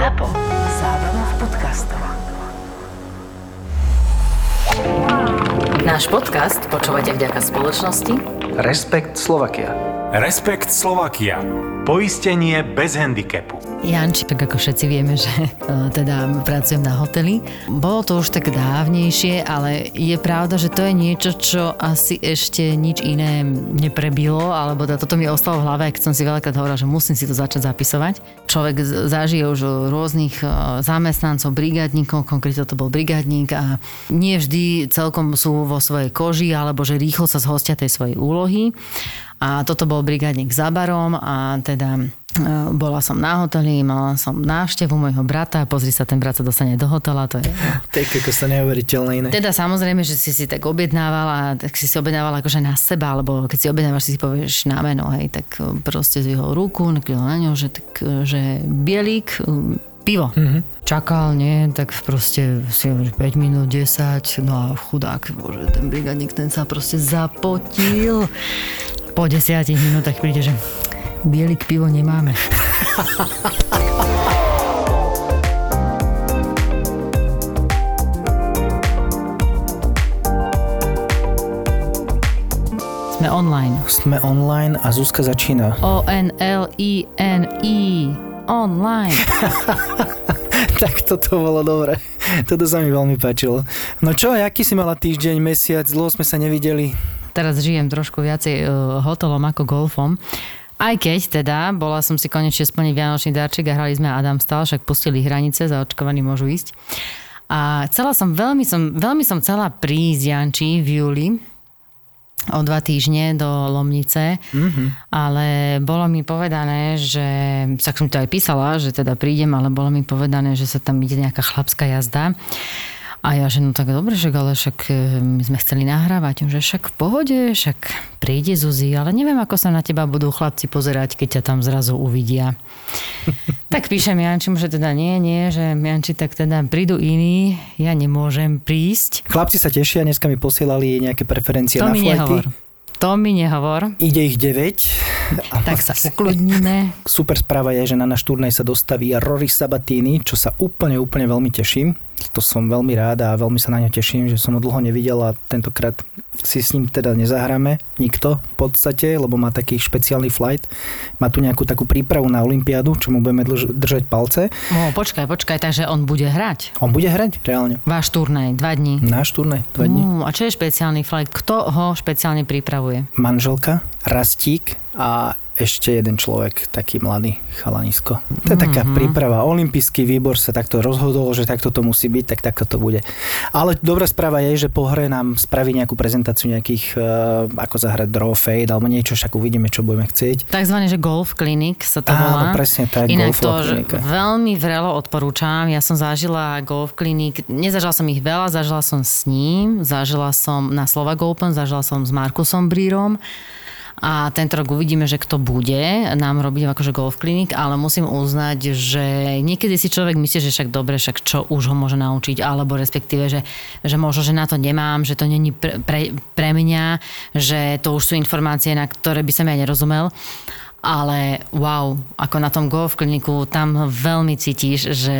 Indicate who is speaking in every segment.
Speaker 1: ZAPO. Zábrná v podcastov. Náš podcast počúvate vďaka spoločnosti
Speaker 2: Respekt Slovakia.
Speaker 3: Respekt Slovakia. Poistenie bez handicapu.
Speaker 4: Janči, tak ako všetci vieme, že e, teda pracujem na hoteli. Bolo to už tak dávnejšie, ale je pravda, že to je niečo, čo asi ešte nič iné neprebilo, alebo teda toto mi ostalo v hlave, keď som si veľakrát hovorila, že musím si to začať zapisovať. Človek z- zažije už rôznych e, zamestnancov, brigádnikov, konkrétne to bol brigádnik a nie vždy celkom sú vo svojej koži, alebo že rýchlo sa zhostia tej svojej úlohy. A toto bol brigádnik za barom a teda e, bola som na hoteli, mala som návštevu môjho brata, pozri sa, ten brat sa dostane do hotela, to je...
Speaker 2: Tak ako sa neuveriteľné iné.
Speaker 4: Teda samozrejme, že si si tak objednávala, tak si si objednávala akože na seba, alebo keď si objednávaš, si si povieš na meno, hej, tak e, proste zvihol ruku, nakryl na ňo, že, tak, e, že bielík, e, pivo. Mm-hmm. Čakal, nie, tak proste si hovorí 5 minút, 10, no a chudák, bože, ten brigadník, ten sa proste zapotil. Po desiatich minútach príde, že bielik pivo nemáme. Sme online.
Speaker 2: Sme online a Zuzka začína.
Speaker 4: O-N-L-I-N-I. Online.
Speaker 2: tak toto bolo dobre. Toto sa mi veľmi páčilo. No čo, aký si mala týždeň, mesiac? Dlho sme sa nevideli.
Speaker 4: Teraz žijem trošku viacej uh, hotelom ako golfom. Aj keď teda, bola som si konečne splniť Vianočný darček a hrali sme Adam Stal, však pustili hranice, zaočkovaní môžu ísť. A chcela som, veľmi som, veľmi som chcela prísť, Janči, v júli, o dva týždne do Lomnice, mm-hmm. ale bolo mi povedané, že, tak som to aj písala, že teda prídem, ale bolo mi povedané, že sa tam ide nejaká chlapská jazda. A ja, že no tak dobre, však, ale však e, my sme chceli nahrávať, že však v pohode, však príde Zuzi, ale neviem, ako sa na teba budú chlapci pozerať, keď ťa tam zrazu uvidia. tak píšem Jančimu, že teda nie, nie, že Janči, tak teda prídu iní, ja nemôžem prísť.
Speaker 2: Chlapci sa tešia, dneska mi posielali nejaké preferencie
Speaker 4: To
Speaker 2: na
Speaker 4: mi
Speaker 2: flighty.
Speaker 4: nehovor. To mi nehovor.
Speaker 2: Ide ich 9. A
Speaker 4: Tak sa ukludníme.
Speaker 2: Super správa je, že na náš turnaj sa dostaví Rory Sabatini, čo sa úplne, úplne veľmi teším. To som veľmi rád a veľmi sa na ňo teším, že som ho dlho nevidel a tentokrát si s ním teda nezahráme nikto v podstate, lebo má taký špeciálny flight. Má tu nejakú takú prípravu na Olympiádu, čo mu budeme držať palce.
Speaker 4: O, počkaj, počkaj, takže on bude hrať.
Speaker 2: On bude hrať reálne.
Speaker 4: Váš turnaj, dva dní.
Speaker 2: Náš turnaj, dva dní.
Speaker 4: Uh, a čo je špeciálny flight? Kto ho špeciálne pripravuje?
Speaker 2: Manželka, Rastík a ešte jeden človek, taký mladý chalanisko. To je taká mm-hmm. príprava. Olympijský výbor sa takto rozhodol, že takto to musí byť, tak takto to bude. Ale dobrá správa je, že po hre nám spraví nejakú prezentáciu nejakých, uh, ako zahrať draw fade, alebo niečo, však uvidíme, čo budeme chcieť.
Speaker 4: Takzvané, že golf clinic sa to
Speaker 2: Áno,
Speaker 4: volá.
Speaker 2: presne tak,
Speaker 4: Inak
Speaker 2: golfová
Speaker 4: to
Speaker 2: klinika.
Speaker 4: veľmi vrelo odporúčam. Ja som zažila golf klinik, nezažila som ich veľa, zažila som s ním, zažila som na Slovak Open, zažila som s Markusom Brírom a tento rok uvidíme, že kto bude nám robiť akože golf klinik, ale musím uznať, že niekedy si človek myslí, že však dobre, však čo už ho môže naučiť, alebo respektíve, že, že možno, že na to nemám, že to není pre, pre, pre mňa, že to už sú informácie, na ktoré by som ja nerozumel. Ale wow, ako na tom golf kliniku, tam veľmi cítiš, že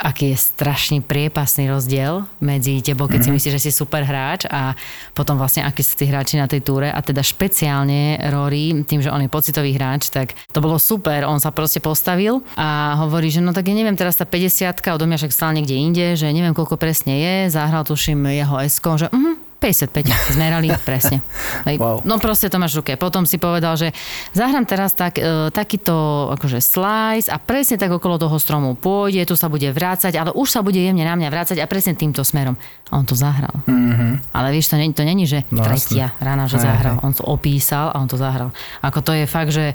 Speaker 4: aký je strašný priepasný rozdiel medzi tebou, keď mm-hmm. si myslíš, že si super hráč a potom vlastne akí sú tí hráči na tej túre. A teda špeciálne Rory, tým, že on je pocitový hráč, tak to bolo super, on sa proste postavil a hovorí, že no tak ja neviem, teraz tá 50 odo mňa však stále niekde inde, že neviem koľko presne je, zahral tuším jeho esko, že uh 55 zmerali, presne.
Speaker 2: Wow.
Speaker 4: No proste to máš v ruke. Potom si povedal, že zahrám teraz tak, e, takýto akože slice a presne tak okolo toho stromu pôjde, tu sa bude vrácať, ale už sa bude jemne na mňa vrácať a presne týmto smerom. A on to zahral. Mm-hmm. Ale vieš, to není, to není že
Speaker 2: No,
Speaker 4: tretia rána, že
Speaker 2: Hej,
Speaker 4: zahral.
Speaker 2: hej.
Speaker 4: On to opísal a on to zahral. Ako to je fakt, že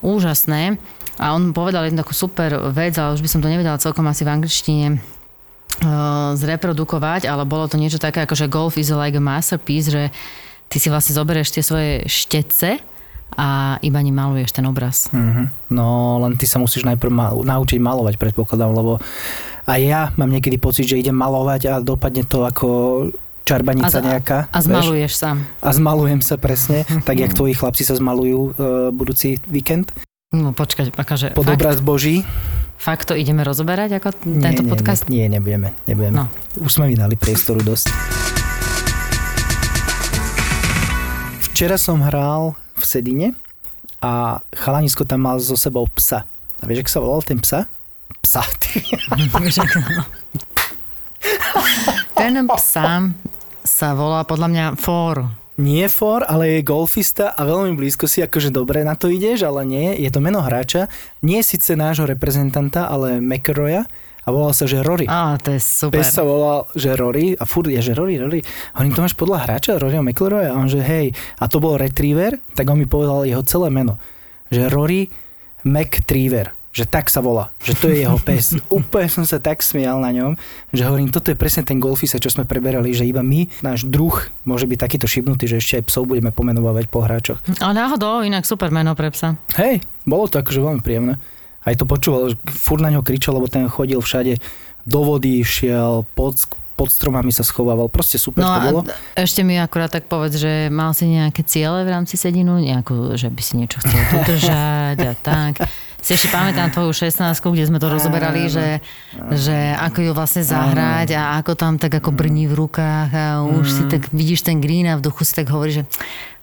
Speaker 4: úžasné. A on povedal jednu takú super vec, ale už by som to nevedela celkom asi v angličtine zreprodukovať, ale bolo to niečo také ako, že golf is like a masterpiece, že ty si vlastne zoberieš tie svoje štece a iba ním maluješ ten obraz.
Speaker 2: Mhm. No, len ty sa musíš najprv ma- naučiť malovať, predpokladám, lebo aj ja mám niekedy pocit, že idem malovať a dopadne to ako čarbanica
Speaker 4: A z-
Speaker 2: nejaká.
Speaker 4: A zmaluješ sa.
Speaker 2: A zmalujem sa presne, tak jak tvoji chlapci sa zmalujú uh, budúci víkend.
Speaker 4: No počkať, akože
Speaker 2: Pod
Speaker 4: fakt,
Speaker 2: obraz Boží.
Speaker 4: Fakt to ideme rozoberať ako tento
Speaker 2: nie,
Speaker 4: podcast?
Speaker 2: Nie, nie, nebudeme. nebudeme.
Speaker 4: No.
Speaker 2: Už sme vydali priestoru dosť. Včera som hral v Sedine a chalanisko tam mal so sebou psa. A vieš, ak sa volal ten psa? Psa.
Speaker 4: Ten psa sa volá podľa mňa For.
Speaker 2: Nie for, ale je golfista a veľmi blízko si akože dobre na to ideš, ale nie. Je to meno hráča. Nie síce nášho reprezentanta, ale McRoya a volal sa, že Rory.
Speaker 4: Á, to je super.
Speaker 2: Pes sa volal, že Rory a furt je, že Rory, Rory. Hovorím, to máš podľa hráča Roryho McIlroya? A on, že hej, a to bol retriever, tak on mi povedal jeho celé meno. Že Rory McTriever. Že tak sa volá, že to je jeho pes. Úplne som sa tak smial na ňom, že hovorím, toto je presne ten golfista, čo sme preberali, že iba my, náš druh, môže byť takýto šibnutý, že ešte aj psov budeme pomenovať po hráčoch.
Speaker 4: Ale náhodou, inak super meno pre psa.
Speaker 2: Hej, bolo to akože veľmi príjemné. Aj to počúval, že furt na ňo kričal, lebo ten chodil všade do vody, šiel pod, pod stromami sa schovával. Proste super
Speaker 4: No
Speaker 2: to bolo.
Speaker 4: a ešte mi akurát tak povedz, že mal si nejaké ciele v rámci sedinu, nejakú, že by si niečo chcel udržať a tak. Si ešte pamätám tvoju 16 kde sme to rozoberali, že, že ako ju vlastne zahrať a ako tam tak ako brní v rukách a už si
Speaker 2: Mm.
Speaker 4: tak vidíš ten green a v duchu si tak hovorí, že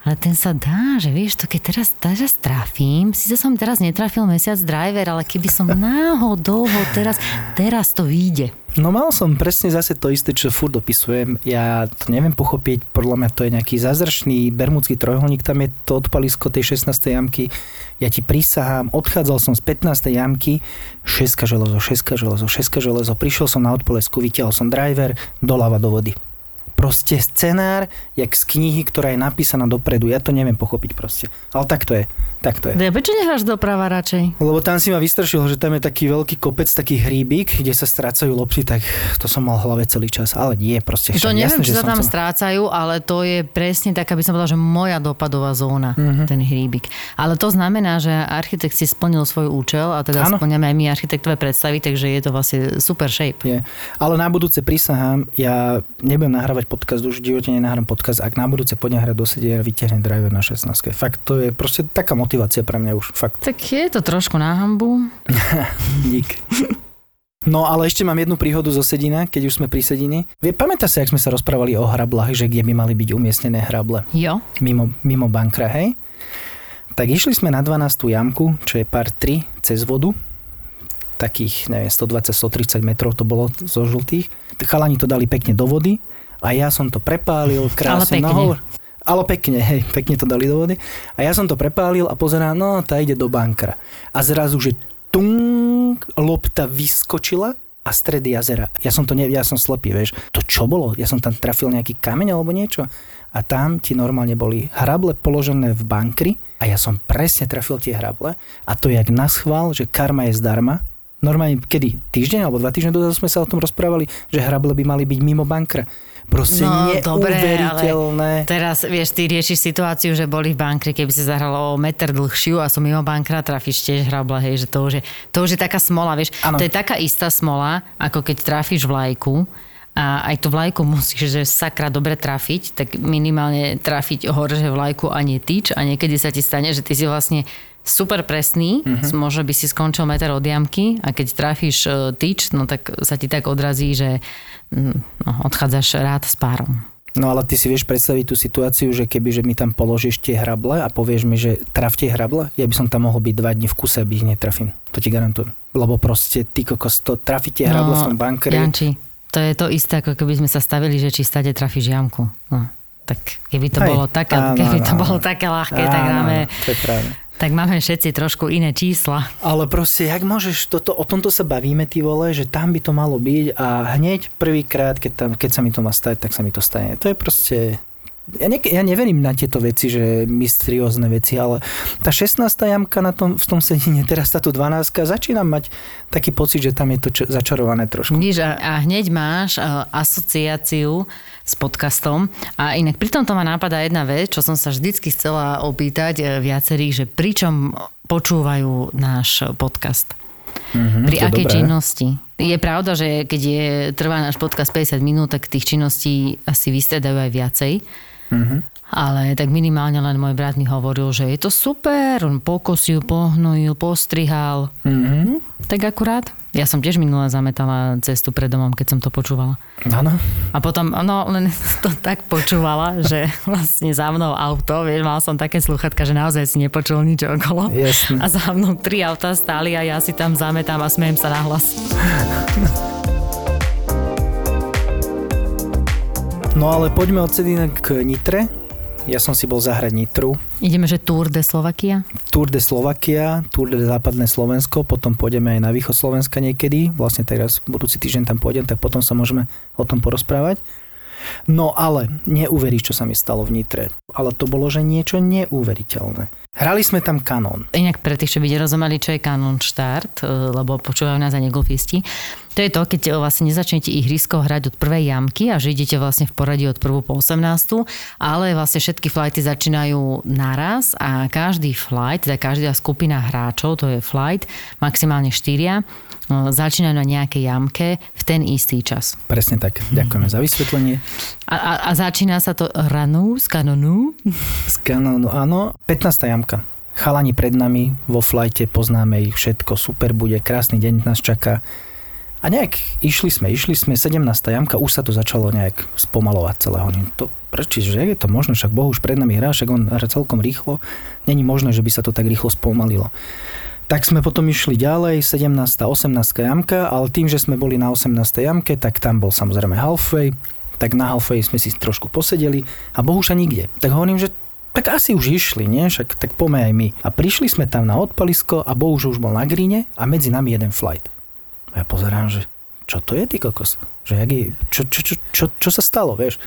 Speaker 4: ale ten sa dá, že vieš, to keď teraz, teraz trafím, síce som teraz netrafil mesiac driver, ale keby som náhodou ho teraz, teraz to vyjde.
Speaker 2: No mal som presne zase to isté, čo furt opisujem. Ja to neviem pochopiť, podľa mňa to je nejaký zázračný bermudský trojholník, tam je to odpalisko tej 16. jamky. Ja ti prisahám, odchádzal som z 15. jamky, 6 železo, 6 železo, 6 železo, prišiel som na odpolesku, vytiahol som driver, doľava do vody. Proste scenár, jak z knihy, ktorá je napísaná dopredu. Ja to neviem pochopiť proste. Ale tak to je. Tak to je.
Speaker 4: Ja, prečo nehráš doprava radšej?
Speaker 2: Lebo tam si ma vystrašil, že tam je taký veľký kopec, taký hríbik, kde sa strácajú lopty, tak to som mal v hlave celý čas. Ale nie, proste.
Speaker 4: To
Speaker 2: však
Speaker 4: neviem,
Speaker 2: jasné,
Speaker 4: či sa tam
Speaker 2: chcel-
Speaker 4: strácajú, ale to je presne tak, aby som povedala, že moja dopadová zóna,
Speaker 2: Mhm.
Speaker 4: ten hríbik. Ale to znamená, že architekt si splnil svoj účel a teda
Speaker 2: Áno.
Speaker 4: splňame aj my architektové predstavy, takže je to vlastne super shape.
Speaker 2: Je. Ale na budúce prisahám, ja nebudem nahrávať podcast, už v živote nenahrám podcast, ak na budúce poďme hrať do sedenia, vyťahnem driver na 16. Fakt, to je proste taká motivácia pre mňa už, fakt.
Speaker 4: Tak je to trošku na hambu.
Speaker 2: Dík. No ale ešte mám jednu príhodu zo Sedina, keď už sme pri Sedine. Vie, pamätá sa, jak sme sa rozprávali o hrablách, že kde by mali byť umiestnené hrable?
Speaker 4: Jo.
Speaker 2: mimo, mimo bankra, hej? Tak išli sme na 12. jamku, čo je pár 3 cez vodu. Takých, neviem, 120-130 metrov to bolo zo žltých. Chalani to dali pekne do vody a ja som to prepálil krásne nahor. Ale pekne, hej, pekne to dali do vody. A ja som to prepálil a pozerám, no, tá ide do bankra. A zrazu, že tung, lopta vyskočila a stred jazera. Ja som to ne, ja som slepý, vieš. To čo bolo? Ja som tam trafil nejaký kameň alebo niečo. A tam ti normálne boli hrable položené v bankri a ja som presne trafil tie hrable. A to jak na schvál, že karma je zdarma. Normálne, kedy? Týždeň alebo dva týždne dozadu sme sa o tom rozprávali, že hrable by mali byť mimo bankra. Proste
Speaker 4: No, dobre,
Speaker 2: neuveriteľné.
Speaker 4: Teraz, vieš, ty riešiš situáciu, že boli v bankre, keby si zahralo o meter dlhšiu a som mimo bankra, trafíš tiež hrabla, hej, že to už je, to už je taká smola, vieš.
Speaker 2: Áno.
Speaker 4: To je taká istá smola, ako keď trafíš vlajku a aj tú vlajku musíš, že sakra dobre trafiť, tak minimálne trafiť hore, že vlajku a nie tyč a niekedy sa ti stane, že ty si vlastne super presný, mm-hmm. môže by si skončil meter od jamky a keď trafíš e, tyč, no tak sa ti tak odrazí, že mm, no, odchádzaš rád s párom.
Speaker 2: No ale ty si vieš predstaviť tú situáciu, že keby že mi tam položíš tie hrable a povieš mi, že traf tie hrable, ja by som tam mohol byť dva dni v kuse, aby ich netrafím. To ti garantujem. Lebo proste ty kokos, to trafi tie hrable v tom bankeri.
Speaker 4: No, Janči, to je to isté, ako keby sme sa stavili, že či stade trafíš jamku. No, tak keby to
Speaker 2: Hej,
Speaker 4: bolo také,
Speaker 2: áno,
Speaker 4: keby to
Speaker 2: áno,
Speaker 4: bolo
Speaker 2: áno.
Speaker 4: také ľahké, tak
Speaker 2: Áno,
Speaker 4: dáme,
Speaker 2: To je práve.
Speaker 4: Tak máme všetci trošku iné čísla.
Speaker 2: Ale proste, jak môžeš, toto, o tomto sa bavíme, ty vole, že tam by to malo byť a hneď prvýkrát, keď, tam, keď sa mi to má stať, tak sa mi to stane. To je proste... Ja, ne, ja neverím na tieto veci, že mysteriózne veci, ale tá 16. jamka na tom, v tom sedine, teraz táto 12. začínam mať taký pocit, že tam je to č- začarované trošku.
Speaker 4: Víš, a, a hneď máš uh, asociáciu s podcastom. A inak pri tomto ma napadá jedna vec, čo som sa vždycky chcela opýtať uh, viacerých, že pričom počúvajú náš podcast.
Speaker 2: Mhm,
Speaker 4: Pri akej
Speaker 2: dobré.
Speaker 4: činnosti? Je pravda, že keď je, trvá náš podcast 50 minút, tak tých činností asi vystredajú aj viacej.
Speaker 2: Mhm.
Speaker 4: Ale tak minimálne len môj brat mi hovoril, že je to super, on pokosil, pohnojil, postrihal. Mm-hmm. Tak akurát. Ja som tiež minule zametala cestu pred domom, keď som to počúvala.
Speaker 2: Áno.
Speaker 4: A potom, no len to tak počúvala, že vlastne za mnou auto, vieš, mal som také sluchatka, že naozaj si nepočul nič okolo.
Speaker 2: Jasne.
Speaker 4: A za mnou tri auta stáli a ja si tam zametám a smejem sa nahlas.
Speaker 2: No ale poďme odsedy k Nitre. Ja som si bol zahrať Nitru.
Speaker 4: Ideme, že Tour de Slovakia?
Speaker 2: Tour de Slovakia, Tour de Západné Slovensko, potom pôjdeme aj na východ Slovenska niekedy. Vlastne teraz budúci týždeň tam pôjdem, tak potom sa môžeme o tom porozprávať. No ale neuveríš, čo sa mi stalo v Nitre. Ale to bolo, že niečo neuveriteľné. Hrali sme tam kanón.
Speaker 4: Inak pre tých, čo by nerozumeli, čo je kanon štart, e, lebo počúvajú nás aj negolfisti. To je to, keď e, vlastne nezačnete ihrisko hrať od prvej jamky a že idete vlastne v poradí od prvú po 18, ale vlastne všetky flighty začínajú naraz a každý flight, teda každá skupina hráčov, to je flight, maximálne štyria, začínajú na nejakej jamke v ten istý čas.
Speaker 2: Presne tak. Ďakujeme za vysvetlenie.
Speaker 4: A, a, a začína sa to ranou z kanonu.
Speaker 2: Z kanónu, áno. 15. jamka. Chalani pred nami vo flajte, poznáme ich, všetko super bude, krásny deň nás čaká. A nejak išli sme, išli sme, 17. jamka, už sa to začalo nejak spomalovať celé. Hovorím, to prečo, že je to možné, však Boh už pred nami hrá, však on hrá celkom rýchlo. Není možné, že by sa to tak rýchlo spomalilo. Tak sme potom išli ďalej, 17. 18. jamka, ale tým, že sme boli na 18. jamke, tak tam bol samozrejme halfway, tak na halfway sme si trošku posedeli a Bohuša nikde. Tak hovorím, že tak asi už išli, nie? Však tak pome aj my. A prišli sme tam na odpalisko a Bohuž už bol na gríne a medzi nami jeden flight. A ja pozerám, že čo to je, ty kokos? Že jak je, čo, čo, čo, čo, čo sa stalo, vieš?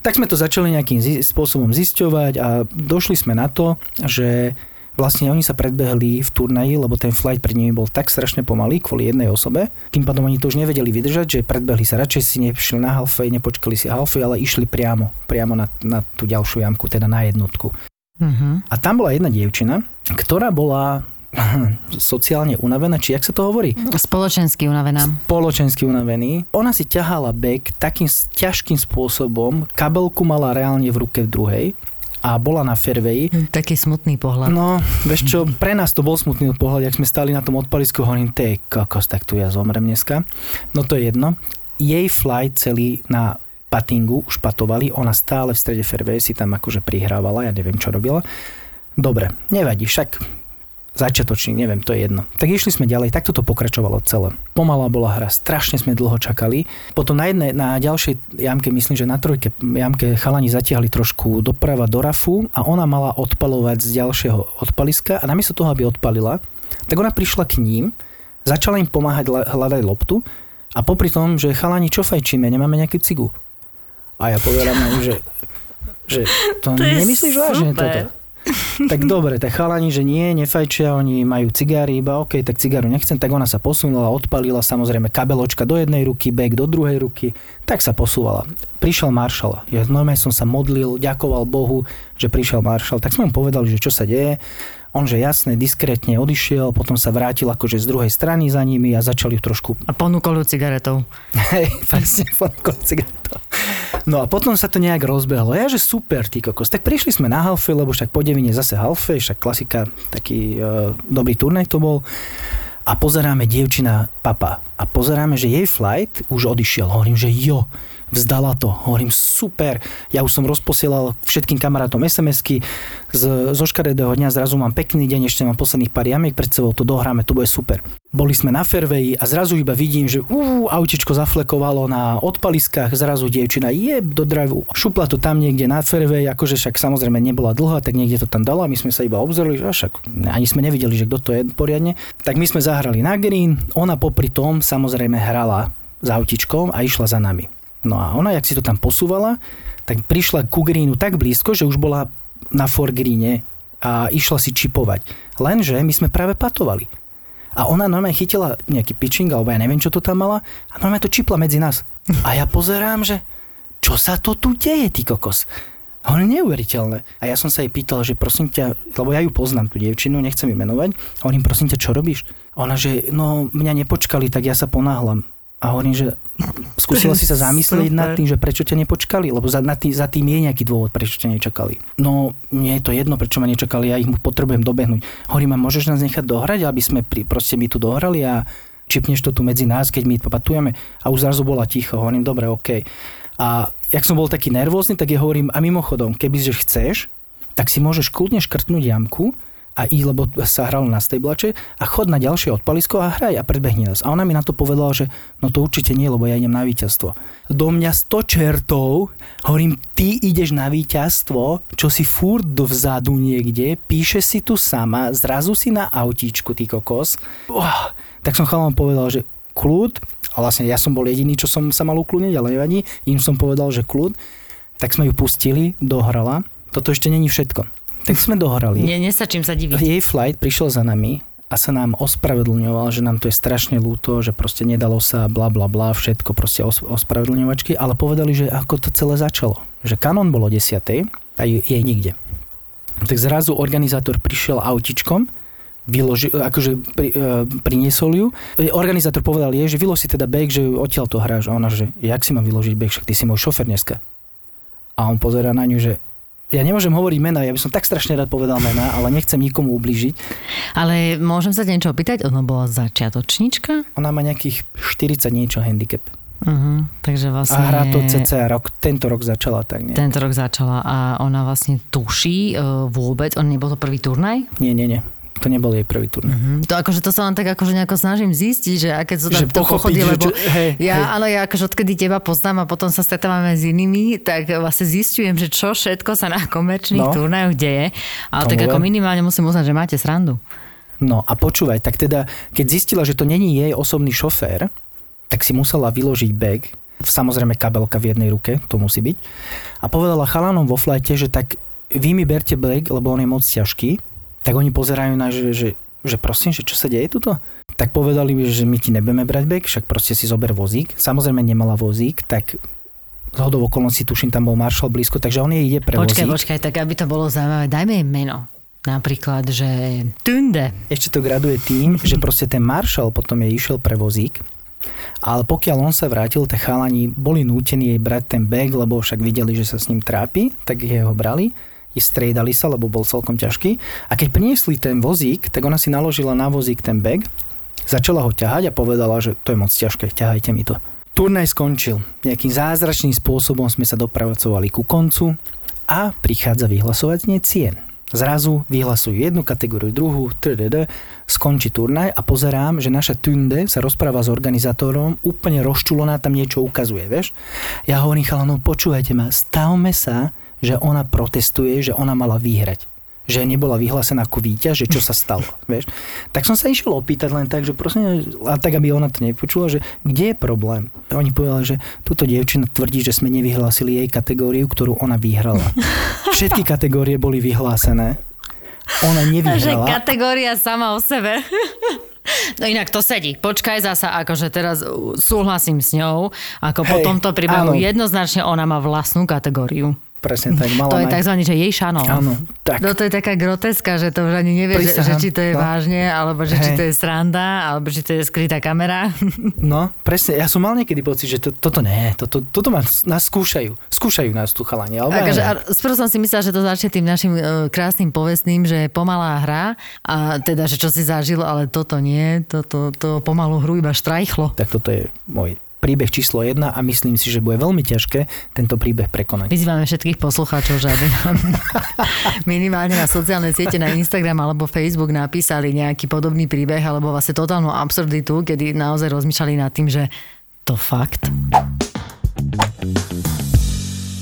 Speaker 2: Tak sme to začali nejakým zi- spôsobom zisťovať a došli sme na to, že vlastne oni sa predbehli v turnaji, lebo ten flight pred nimi bol tak strašne pomalý kvôli jednej osobe. Tým pádom oni to už nevedeli vydržať, že predbehli sa radšej si nešli na halfway, nepočkali si halfway, ale išli priamo, priamo na, na tú ďalšiu jamku, teda na jednotku.
Speaker 4: Uh-huh.
Speaker 2: A tam bola jedna dievčina, ktorá bola sociálne unavená, či jak sa to hovorí?
Speaker 4: Spoločensky unavená.
Speaker 2: Spoločensky unavený. Ona si ťahala back takým ťažkým spôsobom, kabelku mala reálne v ruke v druhej a bola na fairway.
Speaker 4: Taký smutný pohľad.
Speaker 2: No, vieš čo, pre nás to bol smutný pohľad, jak sme stali na tom odpalisku, hovorím, tej kokos, tak tu ja zomrem dneska. No to je jedno. Jej flight celý na patingu už patovali, ona stále v strede fairway si tam akože prihrávala, ja neviem, čo robila. Dobre, nevadí, však začiatočník, neviem, to je jedno. Tak išli sme ďalej, takto to pokračovalo celé. Pomalá bola hra, strašne sme dlho čakali. Potom na jednej, na ďalšej jamke, myslím, že na trojke jamke chalani zatiahli trošku doprava do rafu a ona mala odpalovať z ďalšieho odpaliska a namiesto toho, aby odpalila, tak ona prišla k ním, začala im pomáhať hľadať loptu a popri tom, že chalani, čo fajčíme, nemáme nejakú cigu. A ja povedala mu, že, že to,
Speaker 4: To
Speaker 2: nemyslíš vážne toto? tak dobre, tak chalani, že nie, nefajčia, oni majú cigáry, iba OK, tak cigáru nechcem, tak ona sa posunula, odpalila samozrejme kabeločka do jednej ruky, bek do druhej ruky, tak sa posúvala. Prišiel maršal, ja normálne som sa modlil, ďakoval Bohu, že prišiel maršal, tak sme mu povedali, že čo sa deje, on že jasne, diskrétne odišiel, potom sa vrátil akože z druhej strany za nimi a začali ju trošku
Speaker 4: A ponúkol ju cigaretou.
Speaker 2: Hej, presne, ponúkol cigaretu. No a potom sa to nejak rozbehlo. Ja, že super, ty kokos. Tak prišli sme na halfej, lebo však po devine zase halfej, však klasika, taký uh, dobrý turnaj to bol. A pozeráme dievčina papa. A pozeráme, že jej flight už odišiel. Hovorím, že jo, vzdala to. Hovorím, super. Ja už som rozposielal všetkým kamarátom SMS-ky. Z, zo škaredého dňa zrazu mám pekný deň, ešte mám posledných pár jamiek pred sebou, to dohráme, to bude super. Boli sme na fairwayi a zrazu iba vidím, že ú, autičko zaflekovalo na odpaliskách, zrazu dievčina jeb do drive, šupla to tam niekde na fairway, akože však samozrejme nebola dlhá, tak niekde to tam dala, my sme sa iba obzreli, že však ani sme nevideli, že kto to je poriadne. Tak my sme zahrali na green, ona popri tom samozrejme hrala s autičkom a išla za nami. No a ona, jak si to tam posúvala, tak prišla ku greenu tak blízko, že už bola na forgreene a išla si čipovať. Lenže my sme práve patovali. A ona normálne chytila nejaký pitching, alebo ja neviem, čo to tam mala, a normálne to čipla medzi nás. A ja pozerám, že čo sa to tu deje, ty kokos? A je neuveriteľné. A ja som sa jej pýtal, že prosím ťa, lebo ja ju poznám, tú dievčinu, nechcem ju menovať. Hovorím, prosím ťa, čo robíš? A Ona, že no, mňa nepočkali, tak ja sa ponáhľam. A hovorím, že skúsila si sa zamyslieť
Speaker 4: Super.
Speaker 2: nad tým, že prečo ťa nepočkali, lebo za, tým, za tým je nejaký dôvod, prečo ťa nečakali. No, nie je to jedno, prečo ma nečakali, ja ich potrebujem dobehnúť. Hovorím, a môžeš nás nechať dohrať, aby sme pri, proste my tu dohrali a čipneš to tu medzi nás, keď my patujeme. A už zrazu bola ticho, hovorím, dobre, OK. A jak som bol taký nervózny, tak ja hovorím, a mimochodom, keby že chceš, tak si môžeš kľudne škrtnúť jamku a ísť, lebo sa hralo na stejblače a chod na ďalšie odpalisko a hraj a predbehni nás. A ona mi na to povedala, že no to určite nie, lebo ja idem na víťazstvo. Do mňa 100 čertov, hovorím, ty ideš na víťazstvo, čo si furt vzadu niekde, píše si tu sama, zrazu si na autíčku, ty kokos. Oh, tak som chalom povedal, že kľud, a vlastne ja som bol jediný, čo som sa mal uklúniť, ale nevadí, im som povedal, že kľud, tak sme ju pustili, dohrala. Toto ešte není všetko. Tak sme dohrali.
Speaker 4: Nie, nestačím sa diviť.
Speaker 2: Jej flight prišiel za nami a sa nám ospravedlňoval, že nám to je strašne ľúto, že proste nedalo sa bla bla bla, všetko proste os- ospravedlňovačky, ale povedali, že ako to celé začalo. Že kanon bolo 10. a jej nikde. Tak zrazu organizátor prišiel autičkom, vyloži, akože pri, e, priniesol ju. E, Organizátor povedal jej, že vylož si teda bag, že odtiaľ to hráš. A ona, že jak si mám vyložiť bag, však ty si môj šofer dneska. A on pozera na ňu, že ja nemôžem hovoriť mena, ja by som tak strašne rád povedal mena, ale nechcem nikomu ubližiť.
Speaker 4: Ale môžem sa niečo opýtať? Ona bola začiatočnička?
Speaker 2: Ona má nejakých 40 niečo handicap.
Speaker 4: Uh-huh. Takže vlastne...
Speaker 2: A hrá to cca rok, tento rok začala tak nie.
Speaker 4: Tento rok začala a ona vlastne tuší uh, vôbec, on nebol to prvý turnaj?
Speaker 2: Nie, nie, nie. To nebol jej prvý turnaj.
Speaker 4: Mm, to akože to sa len tak akože nejako snažím zistiť, že aké sú tam
Speaker 2: Že
Speaker 4: to pochody, lebo
Speaker 2: čo- hej,
Speaker 4: ja,
Speaker 2: hej.
Speaker 4: áno, ja akože odkedy teba poznám a potom sa stretávame s inými, tak vlastne zistujem, že čo všetko sa na komerčných
Speaker 2: No.
Speaker 4: turnajoch deje. Ale
Speaker 2: Tomu
Speaker 4: tak ako minimálne musím uznať, že máte srandu.
Speaker 2: No a počúvaj, tak teda, keď zistila, že to není jej osobný šofér, tak si musela vyložiť bag, samozrejme kabelka v jednej ruke, to musí byť, a povedala chalanom vo flajte, že tak vy mi berte bag, lebo on je moc ťažký, tak oni pozerajú na, že, že, že prosím, že čo sa deje tuto? Tak povedali mi, že my ti nebudeme brať bag, však proste si zober vozík. Samozrejme nemala vozík, tak z hodou okolností tuším, tam bol Marshall blízko, takže on jej ide pre
Speaker 4: Počkaj,
Speaker 2: vozík.
Speaker 4: počkaj, tak aby to bolo zaujímavé, dajme jej meno. Napríklad, že Tunde.
Speaker 2: Ešte to graduje tým, že proste ten Marshall potom jej išiel pre vozík, ale pokiaľ on sa vrátil, tak chalani boli nútení jej brať ten bag, lebo však videli, že sa s ním trápi, tak jej ho brali, i striedali sa, lebo bol celkom ťažký. A keď priniesli ten vozík, tak ona si naložila na vozík ten bag, začala ho ťahať a povedala, že to je moc ťažké, ťahajte mi to. Turnaj skončil. Nejakým zázračným spôsobom sme sa dopracovali ku koncu a prichádza vyhlasovanie cien. Zrazu vyhlasujú jednu kategóriu, druhú, tdd, skončí turnaj a pozerám, že naša Tunde sa rozpráva s organizátorom, úplne rozčulená tam niečo ukazuje, vieš. Ja hovorím chalanom, počúvajte ma, stavme sa, že ona protestuje, že ona mala vyhrať že nebola vyhlásená ako víťaz, že čo sa stalo, vieš. Tak som sa išiel opýtať len tak, že prosím, a tak, aby ona to nepočula, že kde je problém. A oni povedali, že túto dievčina tvrdí, že sme nevyhlásili jej kategóriu, ktorú ona vyhrala. Všetky kategórie boli vyhlásené. Ona
Speaker 4: Že
Speaker 2: nevyhrala.
Speaker 4: kategória sama o sebe. No inak to sedí. Počkaj zasa, akože teraz uh, súhlasím s ňou. Ako po
Speaker 2: Hej,
Speaker 4: tomto príbehu jednoznačne ona má vlastnú kategóriu.
Speaker 2: Presne tak, mala
Speaker 4: To je
Speaker 2: mať-
Speaker 4: tzv. že jej šanol.
Speaker 2: Áno, tak.
Speaker 4: No to je taká groteska, že to už ani nevie, že, že či to je
Speaker 2: no.
Speaker 4: vážne, alebo že či
Speaker 2: Hej.
Speaker 4: to je sranda, alebo či to je skrytá kamera.
Speaker 2: No, presne. Ja som mal niekedy pocit, že to, toto nie, toto, toto ma, nás skúšajú. Skúšajú nás tu chalani. Ale
Speaker 4: Akože,
Speaker 2: ne.
Speaker 4: a skôr som si myslela, že to začne tým našim e, krásnym povestným, že je pomalá hra a teda, že čo si zažil, ale toto nie, toto to pomalú hru iba štrajchlo.
Speaker 2: tak toto je môj príbeh číslo jedna a myslím si, že bude veľmi ťažké tento príbeh prekonať.
Speaker 4: Vyzývame všetkých poslucháčov, že aby nám minimálne na sociálne siete, na Instagram alebo Facebook napísali nejaký podobný príbeh alebo vlastne totálnu absurditu, kedy naozaj rozmýšľali nad tým, že to fakt.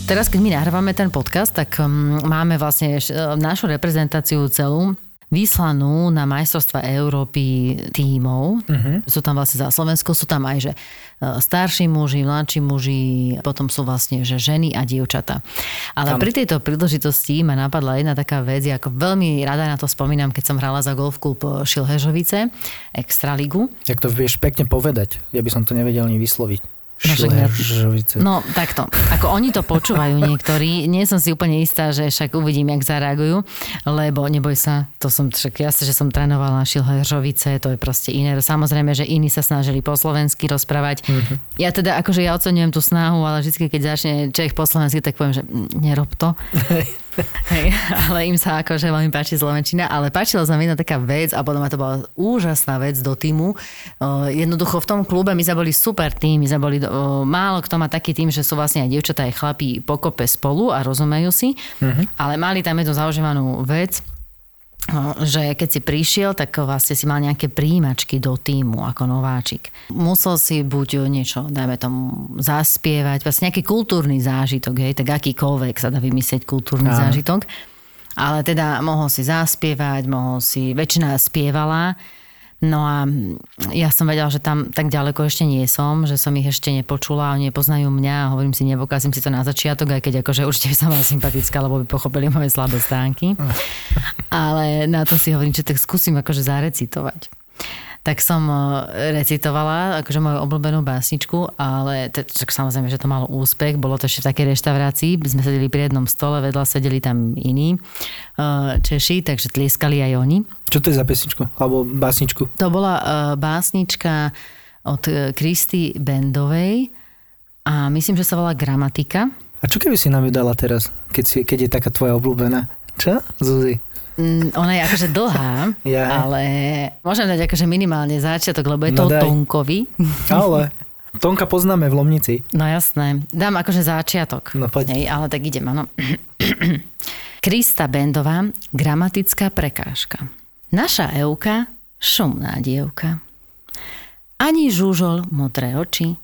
Speaker 4: Teraz, keď my nahrávame ten podcast, tak um, máme vlastne uh, našu reprezentáciu celú vyslanú na majstrovstva Európy tímov. Uh-huh. Sú tam vlastne za Slovensko, sú tam aj že uh, starší muži, mladší muži, potom sú vlastne že ženy a dievčata. Ale
Speaker 2: Áno.
Speaker 4: pri tejto príležitosti ma napadla jedna taká vec, ako veľmi rada na to spomínam, keď som hrala za golf klub Šilhežovice, Extraligu.
Speaker 2: Jak to vieš pekne povedať, ja by som to nevedel ani vysloviť. Šležovice.
Speaker 4: No takto, ako oni to počúvajú niektorí, nie som si úplne istá, že však uvidím, jak zareagujú, lebo neboj sa, to som však jasne, že som trénovala šilheržovice, to je proste iné. Samozrejme, že iní sa snažili po slovensky rozprávať. Mm-hmm. Ja teda, akože ja oceňujem tú snahu, ale vždy, keď začne Čech po slovensky, tak poviem, že mm, nerob to. Hej, ale im sa akože veľmi páči Slovenčina, ale páčila sa mi jedna taká vec a podľa mňa to bola úžasná vec do týmu. Uh, jednoducho v tom klube my sme boli super tým, my sme boli, uh, málo kto má taký tým, že sú vlastne aj dievčatá aj chlapí pokope spolu a rozumejú si, uh-huh. ale mali tam jednu zaužívanú vec, že keď si prišiel, tak vlastne si mal nejaké príjimačky do týmu ako nováčik. Musel si buď niečo, dajme tomu, zaspievať, vlastne nejaký kultúrny zážitok, hej, tak akýkoľvek sa dá vymyslieť kultúrny Áno. zážitok. Ale teda mohol si zaspievať, mohol si, väčšina spievala, No a ja som vedela, že tam tak ďaleko ešte nie som, že som ich ešte nepočula, oni nepoznajú mňa a hovorím si, nepokázim si to na začiatok, aj keď akože určite som bola sympatická, lebo by pochopili moje slabé stránky. Ale na to si hovorím, že tak skúsim akože zarecitovať tak som e, recitovala akože moju obľúbenú básničku, ale tak samozrejme, že to malo úspech. Bolo to ešte v takej reštaurácii, sme sedeli pri jednom stole, vedľa sedeli tam iní e, Češi, takže tlieskali aj oni.
Speaker 2: Čo to je za pesničku? Alebo básničku?
Speaker 4: To bola uh, básnička od Kristy Bendovej a myslím, že sa volá Gramatika.
Speaker 2: A čo keby si nám ju dala teraz, keď, si, keď je taká tvoja obľúbená? Čo, Zuzi?
Speaker 4: Mm, ona je akože dlhá, ja. ale môžem dať akože minimálne začiatok, lebo je to no Tonkovi.
Speaker 2: Ale Tonka poznáme v Lomnici.
Speaker 4: No jasné. Dám akože začiatok.
Speaker 2: No poď.
Speaker 4: Hej, ale tak idem, áno. Krista Bendová, gramatická prekážka. Naša Euka, šumná dievka. Ani žúžol modré oči,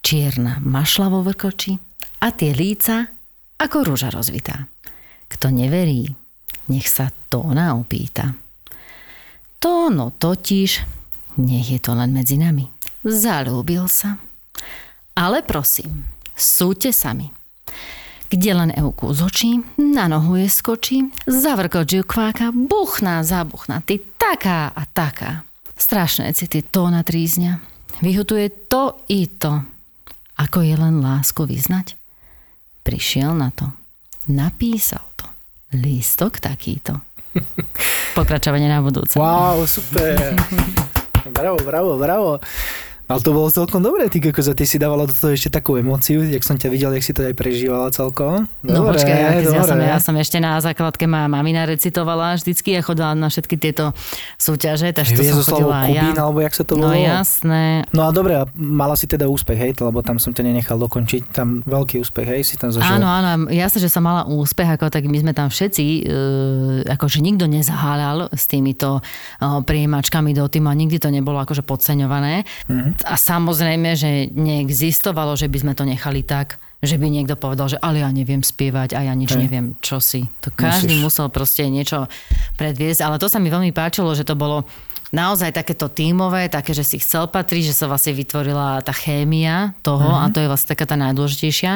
Speaker 4: čierna mašla vo vrkoči a tie líca ako rúža rozvitá. Kto neverí, nech sa Tóna opýta. Tóno totiž, nech je to len medzi nami, zalúbil sa. Ale prosím, súďte sami. Kde len Euku z očí, na nohu je skočí, zavrkoč ju kváka, buchná, zabuchná, ty taká a taká. Strašné city tóna trízňa. Vyhutuje to i to. Ako je len lásku vyznať? Prišiel na to. Napísal. Lístok takýto. Pokračovanie na budúce.
Speaker 2: Wow, super. bravo, bravo, bravo. Ale to bolo celkom dobré, ty akože ty si dávala do toho ešte takú emóciu, jak som ťa videl, jak si to aj prežívala celkom.
Speaker 4: Dobre, no počkaj, ja, ja, som, ja som ešte na základke ma mamina recitovala vždycky a chodila na všetky tieto súťaže, takže to som chodila
Speaker 2: aj ja. alebo jak sa to
Speaker 4: volalo? No jasné.
Speaker 2: No a dobre, mala si teda úspech, hej, lebo tam som ťa nenechal dokončiť, tam veľký úspech, hej, si tam zažil.
Speaker 4: Áno, áno, jasné, že som mala úspech, ako tak my sme tam všetci, uh, akože nikto nezaháľal s týmito uh, prijímačkami do týmu a nikdy to nebolo akože podceňované. Mm-hmm a samozrejme, že neexistovalo, že by sme to nechali tak, že by niekto povedal, že ale ja neviem spievať a ja nič Hej. neviem, čo si. To každý Musíš. musel proste niečo predviesť, ale to sa mi veľmi páčilo, že to bolo naozaj takéto tímové, také, že si chcel patriť, že sa vlastne vytvorila tá chémia toho uh-huh. a mhm. to je vlastne taká tá najdôležitejšia.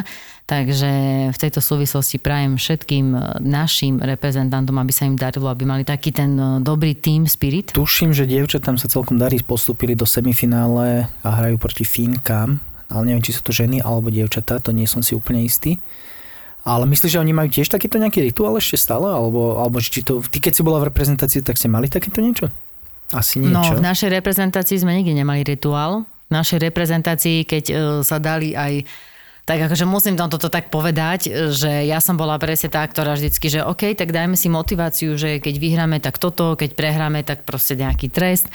Speaker 4: Takže v tejto súvislosti prajem všetkým e, našim reprezentantom, aby sa im darilo, aby mali taký ten e, dobrý team spirit.
Speaker 2: Tuším, že dievčatám sa celkom darí, postúpili do semifinále a hrajú proti Fínkam, ale neviem, či sú to ženy alebo dievčatá, to nie som si úplne istý. Ale myslíš, že oni majú tiež takýto nejaký rituál ešte stále? Alebo, alebo či to, ty keď si bola v reprezentácii, tak ste mali takéto niečo? Asi niečo.
Speaker 4: No, v našej reprezentácii sme nikdy nemali rituál. V našej reprezentácii, keď uh, sa dali aj tak akože musím tam toto tak povedať, že ja som bola presne tá, ktorá vždycky, že OK, tak dajme si motiváciu, že keď vyhráme, tak toto, keď prehráme, tak proste nejaký trest.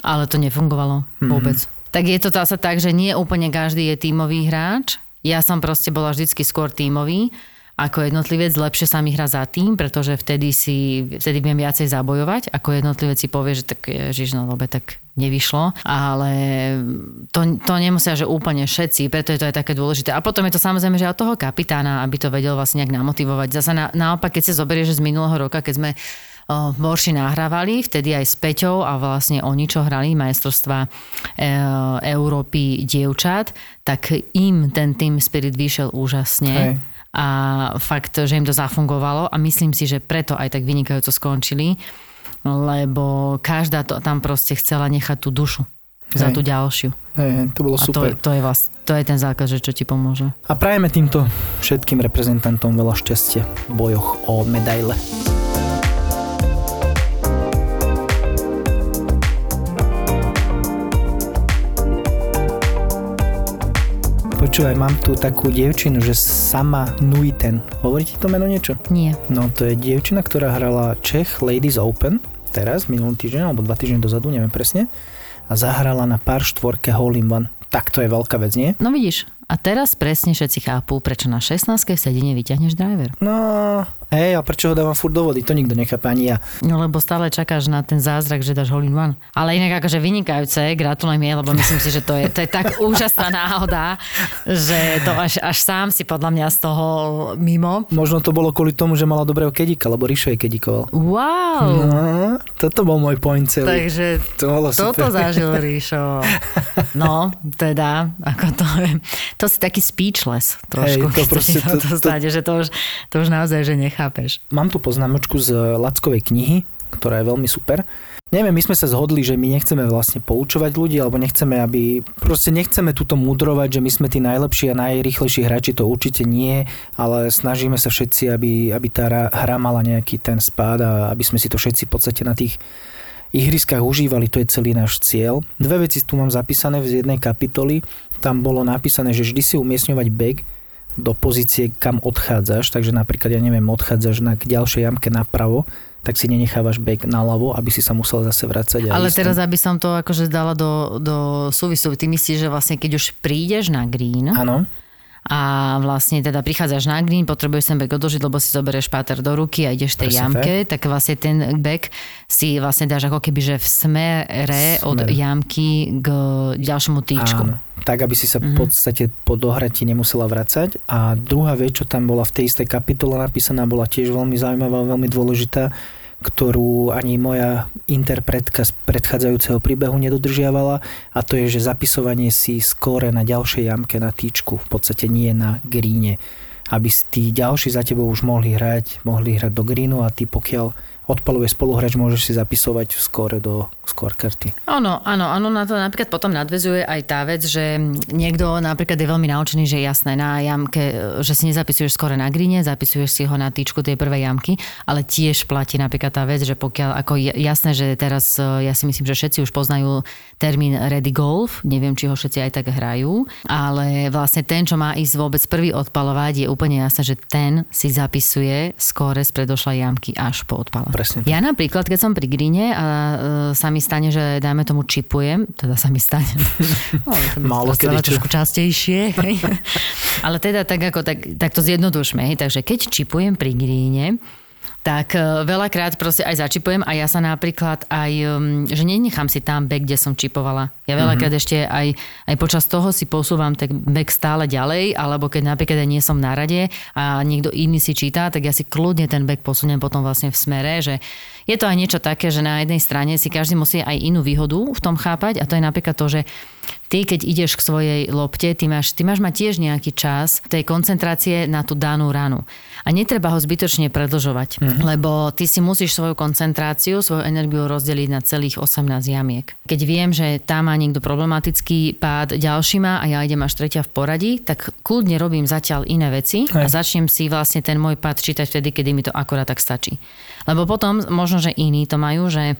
Speaker 4: Ale to nefungovalo mm-hmm. vôbec. Tak je to zase tak, že nie úplne každý je tímový hráč. Ja som proste bola vždycky skôr tímový ako jednotlivec, lepšie sa mi hra za tým, pretože vtedy si, vtedy viem viacej zabojovať, ako jednotlivec si povie, že tak ježiš, no dobe, tak nevyšlo, ale to, to nemusia, že úplne všetci, preto je to aj také dôležité. A potom je to samozrejme, že od toho kapitána, aby to vedel vlastne nejak namotivovať. Zase na, naopak, keď si zoberieš, z minulého roka, keď sme v Borši nahrávali, vtedy aj s Peťou a vlastne oni, čo hrali majstrovstva e, Európy dievčat, tak im ten Team Spirit vyšiel úžasne. Hej a fakt, že im to zafungovalo a myslím si, že preto aj tak vynikajúco skončili, lebo každá to tam proste chcela nechať tú dušu Hej. za tú ďalšiu.
Speaker 2: Hej, to bolo
Speaker 4: A to,
Speaker 2: super.
Speaker 4: to, je vlast, to je ten základ, že čo ti pomôže.
Speaker 2: A prajeme týmto všetkým reprezentantom veľa šťastia v bojoch o medaile. Počúvaj, mám tu takú dievčinu, že sama Nuiten. Hovorí ti to meno niečo?
Speaker 4: Nie.
Speaker 2: No to je dievčina, ktorá hrala Czech Ladies Open teraz, minulý týždeň, alebo dva týždne dozadu, neviem presne. A zahrala na pár štvorke Hole in One. Tak to je veľká vec, nie?
Speaker 4: No vidíš, a teraz presne všetci chápu, prečo na 16 sedine vyťahneš driver.
Speaker 2: No, hej, a prečo ho dávam furt do vody? To nikto nechápe, ani ja.
Speaker 4: No lebo stále čakáš na ten zázrak, že dáš hole in one. Ale inak akože vynikajúce, gratulujem jej, lebo myslím si, že to je, to je tak úžasná náhoda, že to až, až sám si podľa mňa z toho mimo.
Speaker 2: Možno to bolo kvôli tomu, že mala dobrého kedika, lebo Rišo jej kedikoval.
Speaker 4: Wow!
Speaker 2: No, toto bol môj point celý.
Speaker 4: Takže
Speaker 2: to bolo
Speaker 4: toto
Speaker 2: super.
Speaker 4: zažil Ríšo. No, teda, ako to je. To si taký speechless trošku.
Speaker 2: Hej, to proste- to-
Speaker 4: to,
Speaker 2: to-
Speaker 4: stane, že to už, to už naozaj, že nechápeš.
Speaker 2: Mám tu poznámočku z Lackovej knihy, ktorá je veľmi super. Neviem, my sme sa zhodli, že my nechceme vlastne poučovať ľudí, alebo nechceme, aby... Proste nechceme túto mudrovať, že my sme tí najlepší a najrýchlejší hráči, to určite nie, ale snažíme sa všetci, aby, aby tá hra- mala nejaký ten spád a aby sme si to všetci v podstate na tých ihriskách užívali, to je celý náš cieľ. Dve veci tu mám zapísané z jednej kapitoly. Tam bolo napísané, že vždy si umiestňovať bag do pozície, kam odchádzaš. Takže napríklad, ja neviem, odchádzaš na, k ďalšej jamke napravo, tak si nenechávaš bag naľavo, aby si sa musel zase vracať. a
Speaker 4: Ale
Speaker 2: ísť
Speaker 4: teraz, aby som to akože dala do, do súvisu, ty myslíš, že vlastne keď už prídeš na green
Speaker 2: Áno,
Speaker 4: a vlastne teda prichádzaš na green, potrebuješ ten bek odložiť, lebo si zoberieš páter do ruky a ideš tej jamke, tak. tak vlastne ten bek si vlastne dáš ako keby, že v smere od
Speaker 2: Smer.
Speaker 4: jamky k ďalšiemu týčku.
Speaker 2: áno. Tak, aby si sa
Speaker 4: Mhm.
Speaker 2: v podstate po dohrati nemusela vracať. A druhá vec, čo tam bola v tej istej kapitole napísaná, bola tiež veľmi zaujímavá, veľmi dôležitá, ktorú ani moja interpretka z predchádzajúceho príbehu nedodržiavala a to je, že zapisovanie si skóre na ďalšej jamke na týčku, v podstate nie na gríne. Aby tí ďalší za tebou už mohli hrať, mohli hrať do greenu a ty pokiaľ odpaluje spoluhráč, môžeš si zapisovať skóre do skôr karty.
Speaker 4: Áno, áno, áno, na to napríklad potom nadvezuje aj tá vec, že niekto napríklad je veľmi naučený, že jasné na jamke, že si nezapisuješ skore na grine, zapisuješ si ho na týčku tej prvej jamky, ale tiež platí napríklad tá vec, že pokiaľ, ako jasné, že teraz e, ja si myslím, že všetci už poznajú termín ready golf, neviem, či ho všetci aj tak hrajú, ale vlastne ten, čo má ísť vôbec prvý odpalovať, je úplne jasné, že ten si zapisuje skóre z predošlej jamky až po odpale.
Speaker 2: Presne tak.
Speaker 4: Ja napríklad, keď som pri grine a e, sa mi stane, že dajme tomu čipujem, teda sa mi stane, no, to
Speaker 2: Málo kedy čo.
Speaker 4: trošku častejšie, ale teda tak, ako, tak, tak to zjednodušme, hej. takže keď čipujem pri gríne, tak e, veľakrát proste aj začipujem a ja sa napríklad aj, um, že nenechám si tam back, kde som čipovala. Ja veľakrát mm-hmm. ešte aj, aj počas toho si posúvam ten back stále ďalej, alebo keď napríklad aj nie som na rade a niekto iný si číta, tak ja si kľudne ten back posuniem potom vlastne v smere, že je to aj niečo také, že na jednej strane si každý musí aj inú výhodu v tom chápať a to je napríklad to, že ty, keď ideš k svojej lopte, ty máš, ty máš mať tiež nejaký čas tej koncentrácie na tú danú ranu. A netreba ho zbytočne predlžovať, mm-hmm. lebo ty si musíš svoju koncentráciu, svoju energiu rozdeliť na celých 18 jamiek. Keď viem, že tam má niekto problematický pád, ďalší má a ja idem až tretia v poradí, tak kľudne robím zatiaľ iné veci a
Speaker 2: Hej.
Speaker 4: začnem si vlastne ten môj pád čítať vtedy, kedy mi to akorát tak stačí. Lebo potom možno, že iní to majú, že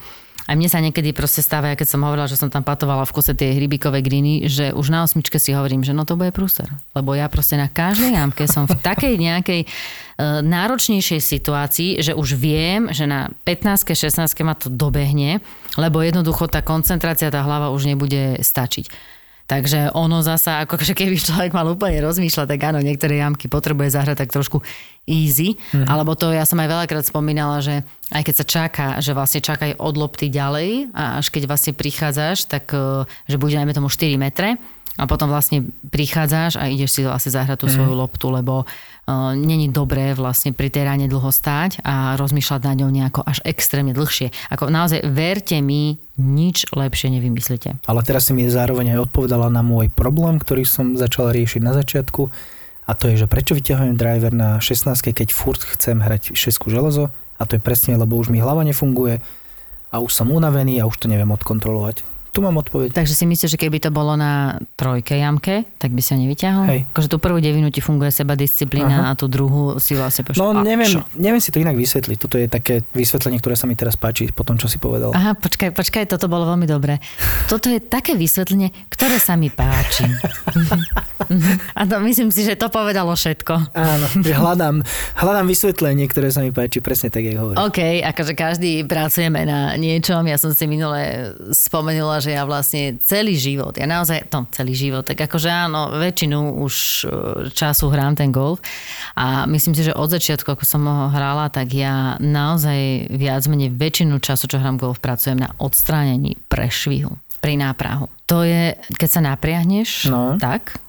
Speaker 4: aj mne sa niekedy proste stáva, ja keď som hovorila, že som tam patovala v kuse tie hrybíkové griny, že už na osmičke si hovorím, že no to bude prúser. Lebo ja proste na každej jamke som v takej nejakej uh, náročnejšej situácii, že už viem, že na 15 16 ma to dobehne, lebo jednoducho tá koncentrácia, tá hlava už nebude stačiť. Takže ono zasa, ako keby človek mal úplne rozmýšľať, tak áno, niektoré jamky potrebuje zahrať tak trošku easy, mm-hmm. alebo to ja som aj veľakrát spomínala, že aj keď sa čaká, že vlastne čakaj od lopty ďalej a až keď vlastne prichádzaš, tak eh, že bude najmä tomu 4 metre a potom vlastne prichádzaš a ideš si vlastne zahrať tú svoju loptu, lebo uh, není dobré vlastne pri tej ráne dlho stáť a rozmýšľať na ňou nejako až extrémne dlhšie. Ako naozaj verte mi, nič lepšie nevymyslíte.
Speaker 2: Ale teraz si mi zároveň aj odpovedala na môj problém, ktorý som začal riešiť na začiatku a to je, že prečo vyťahujem driver na 16, keď furt chcem hrať 6 železo a to je presne, lebo už mi hlava nefunguje a už som unavený a už to neviem odkontrolovať. Tu mám odpoveď.
Speaker 4: Takže si myslíš, že keby to bolo na trojke jamke, tak by ho nevyťahol?
Speaker 2: Hej.
Speaker 4: Akože tú prvú devinu ti funguje seba disciplína
Speaker 2: Aha.
Speaker 4: a tú druhú si vlastne povieš,
Speaker 2: No neviem,
Speaker 4: čo?
Speaker 2: neviem si to inak vysvetliť. Toto je také vysvetlenie, ktoré sa mi teraz páči po tom, čo si povedal.
Speaker 4: Aha, počkaj, počkaj, toto bolo veľmi dobré. Toto je také vysvetlenie, ktoré sa mi páči. a to myslím si, že to povedalo všetko.
Speaker 2: Áno, že hľadám, hľadám vysvetlenie, ktoré sa mi páči, presne tak, jak hovoríš.
Speaker 4: OK, akože každý pracujeme na niečom. Ja som si minule spomenula, že ja vlastne celý život, ja naozaj, no celý život, tak akože áno, väčšinu už e, času hrám ten golf a myslím si, že od začiatku, ako som ho hrala, tak ja naozaj viac menej väčšinu času, čo hrám golf, pracujem na odstránení prešvihu pri náprahu. To je, keď sa napriahneš,
Speaker 2: No.
Speaker 4: tak,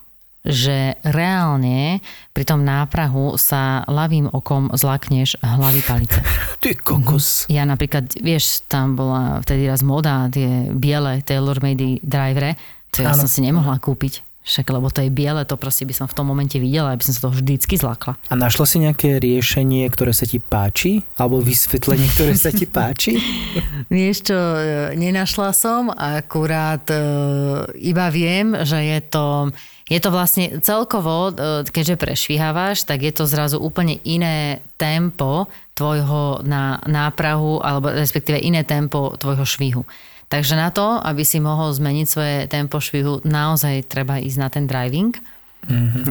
Speaker 4: že reálne pri tom náprahu sa ľavým okom zlakneš hlavy palice.
Speaker 2: Ty kokos.
Speaker 4: Ja napríklad, vieš, tam bola vtedy raz moda, tie biele tailor-made drivere, to ja
Speaker 2: Áno.
Speaker 4: som si nemohla kúpiť. Však, lebo to je biele, to proste by som v tom momente videla, aby som sa toho vždycky zlakla.
Speaker 2: A našla si nejaké riešenie, ktoré sa ti páči? Alebo vysvetlenie, ktoré sa ti páči?
Speaker 4: Vieš čo, e, nenašla som, akurát e, iba viem, že je to, je to vlastne celkovo, e, keďže prešvihávaš, tak je to zrazu úplne iné tempo tvojho na náprahu, alebo respektíve iné tempo tvojho švihu. Takže na to, aby si mohol zmeniť svoje tempo švihu, naozaj treba ísť na ten driving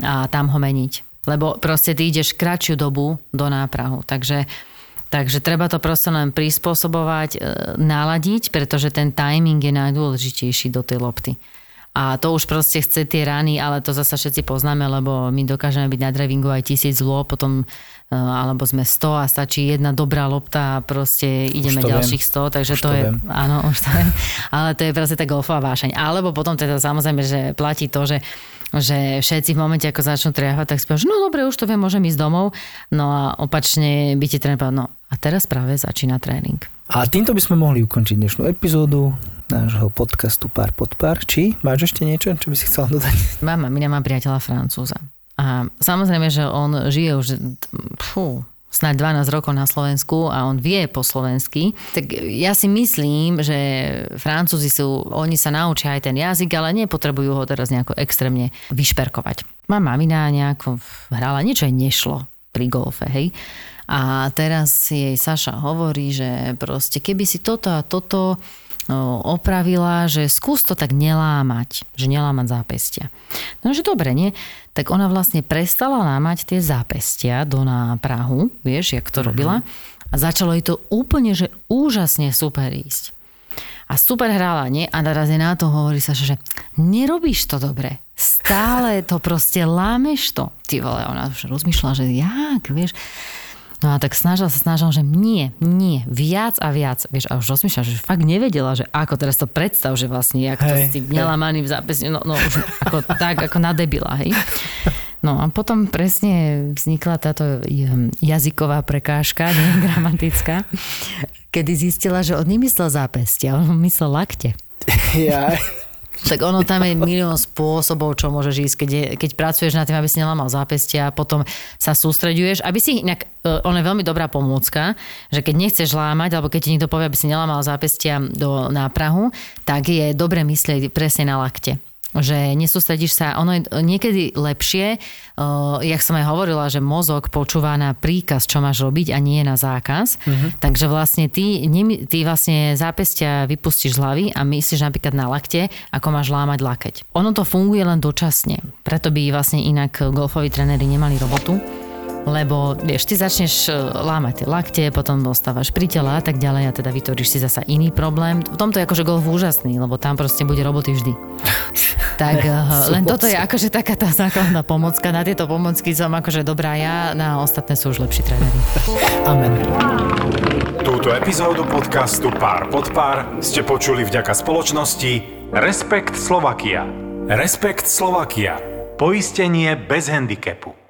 Speaker 4: a tam ho meniť. Lebo proste ty ideš kratšiu dobu do náprahu. Takže Takže treba to proste len prispôsobovať, e, naladiť, pretože ten timing je najdôležitejší do tej lopty. A to už proste chce tie rany, ale to zasa všetci poznáme, lebo my dokážeme byť na drivingu aj tisíc lô, potom e, alebo sme 100 a stačí jedna dobrá lopta a proste ideme
Speaker 2: to viem.
Speaker 4: ďalších 100, takže
Speaker 2: Už
Speaker 4: to,
Speaker 2: to
Speaker 4: je,
Speaker 2: viem.
Speaker 4: áno, už to viem. Ale to je proste tá golfová vášeň. Alebo potom teda samozrejme, že platí to, že že všetci v momente, ako začnú triafať, tak povieš, no dobre, už to viem, môžem ísť domov. No a opačne by ti tréner no a teraz práve začína tréning.
Speaker 2: A týmto by sme mohli ukončiť dnešnú epizódu nášho podcastu Pár pod pár. Či máš ešte niečo, čo by si chcela dodať?
Speaker 4: Mám, mamina má priateľa Francúza. A samozrejme, že on žije už fú, snáď 12 rokov na Slovensku a on vie po slovensky, tak ja si myslím, že Francúzi sú, oni sa naučia aj ten jazyk, ale nepotrebujú ho teraz nejako extrémne vyšperkovať. Má mamina nejako hrala, niečo jej nešlo pri golfe, hej. A teraz jej Saša hovorí, že proste keby si toto a toto opravila, že skús to tak nelámať, že nelámať zápestia. No, že dobre, nie? Tak ona vlastne prestala lámať tie zápestia do náprahu, vieš, jak to robila. A začalo jej to úplne, že úžasne super ísť. A super hrála, nie? A naraz je na to hovorí sa, že nerobíš to dobre. Stále to proste lámeš to. Ty vole, ona už rozmýšľa, že jak, vieš. No a tak snažila sa, snažila, že nie, nie, viac a viac. Vieš, a už rozmýšľa, že fakt nevedela, že ako teraz to predstav, že vlastne, jak to
Speaker 2: Hej,
Speaker 4: si
Speaker 2: hej.
Speaker 4: nelamaný v no, no už ako, tak, ako na debila, hej. No a potom presne vznikla táto j- jazyková prekážka, nie gramatická, kedy zistila, že on nemyslel zápestia, on myslel lakte.
Speaker 2: Ja.
Speaker 4: Tak ono tam je milión spôsobov, čo môžeš ísť, keď, je, keď pracuješ na tým, aby si nelamal zápestia, potom sa sústreďuješ, aby si inak, e, ono je veľmi dobrá pomôcka, že keď nechceš lámať, alebo keď ti niekto povie, aby si nelamal zápestia do náprahu, tak je dobre myslieť presne na lakte že nesústredíš sa, ono je niekedy lepšie, uh, jak som aj hovorila, že mozog počúva na príkaz, čo máš robiť a nie na zákaz. Uh-huh. Takže vlastne ty, ty vlastne zápestia vypustíš z hlavy a myslíš napríklad na lakte, ako máš lámať lakeť. Ono to funguje len dočasne, preto by vlastne inak golfoví tréneri nemali robotu, lebo vieš, ty začneš e, lámať tie lakte, potom dostávaš pri tela a tak ďalej a teda vytvoríš si zasa iný problém. V tomto je akože golf úžasný, lebo tam proste bude roboty vždy. Tak eh, len toto je akože taká tá základná pomocka. Na tieto pomocky som akože dobrá ja, na ostatné sú už lepší tréneri.
Speaker 2: Amen.
Speaker 3: Túto epizódu podcastu Pár pod pár ste počuli vďaka spoločnosti Respekt Slovakia. Respekt Slovakia. Poistenie bez handicapu.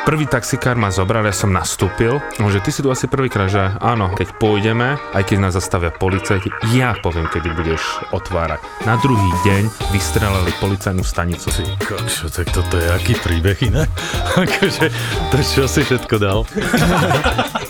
Speaker 5: Prvý taxikár ma zobral, ja som nastúpil, no, že ty si tu asi prvýkrát, že áno, keď pôjdeme, aj keď nás zastavia policajti, ja poviem, kedy budeš otvárať. Na druhý deň vystrelali policajnú stanicu.
Speaker 6: Ty kokšo, tak toto je aký príbeh iné? akože, to čo si všetko dal?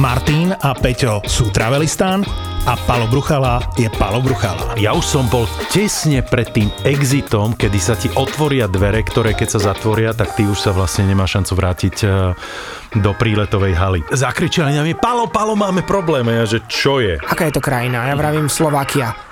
Speaker 7: Martin a Peťo sú Travelistán a Palo Bruchala je Palo Bruchala.
Speaker 6: Ja už som bol tesne pred tým exitom, kedy sa ti otvoria dvere, ktoré keď sa zatvoria, tak ty už sa vlastne nemá šancu vrátiť e, do príletovej haly. Zakričali na mňa, Palo, Palo, máme problém. A ja, že čo je?
Speaker 8: Aká je to krajina? Ja vravím Slovakia.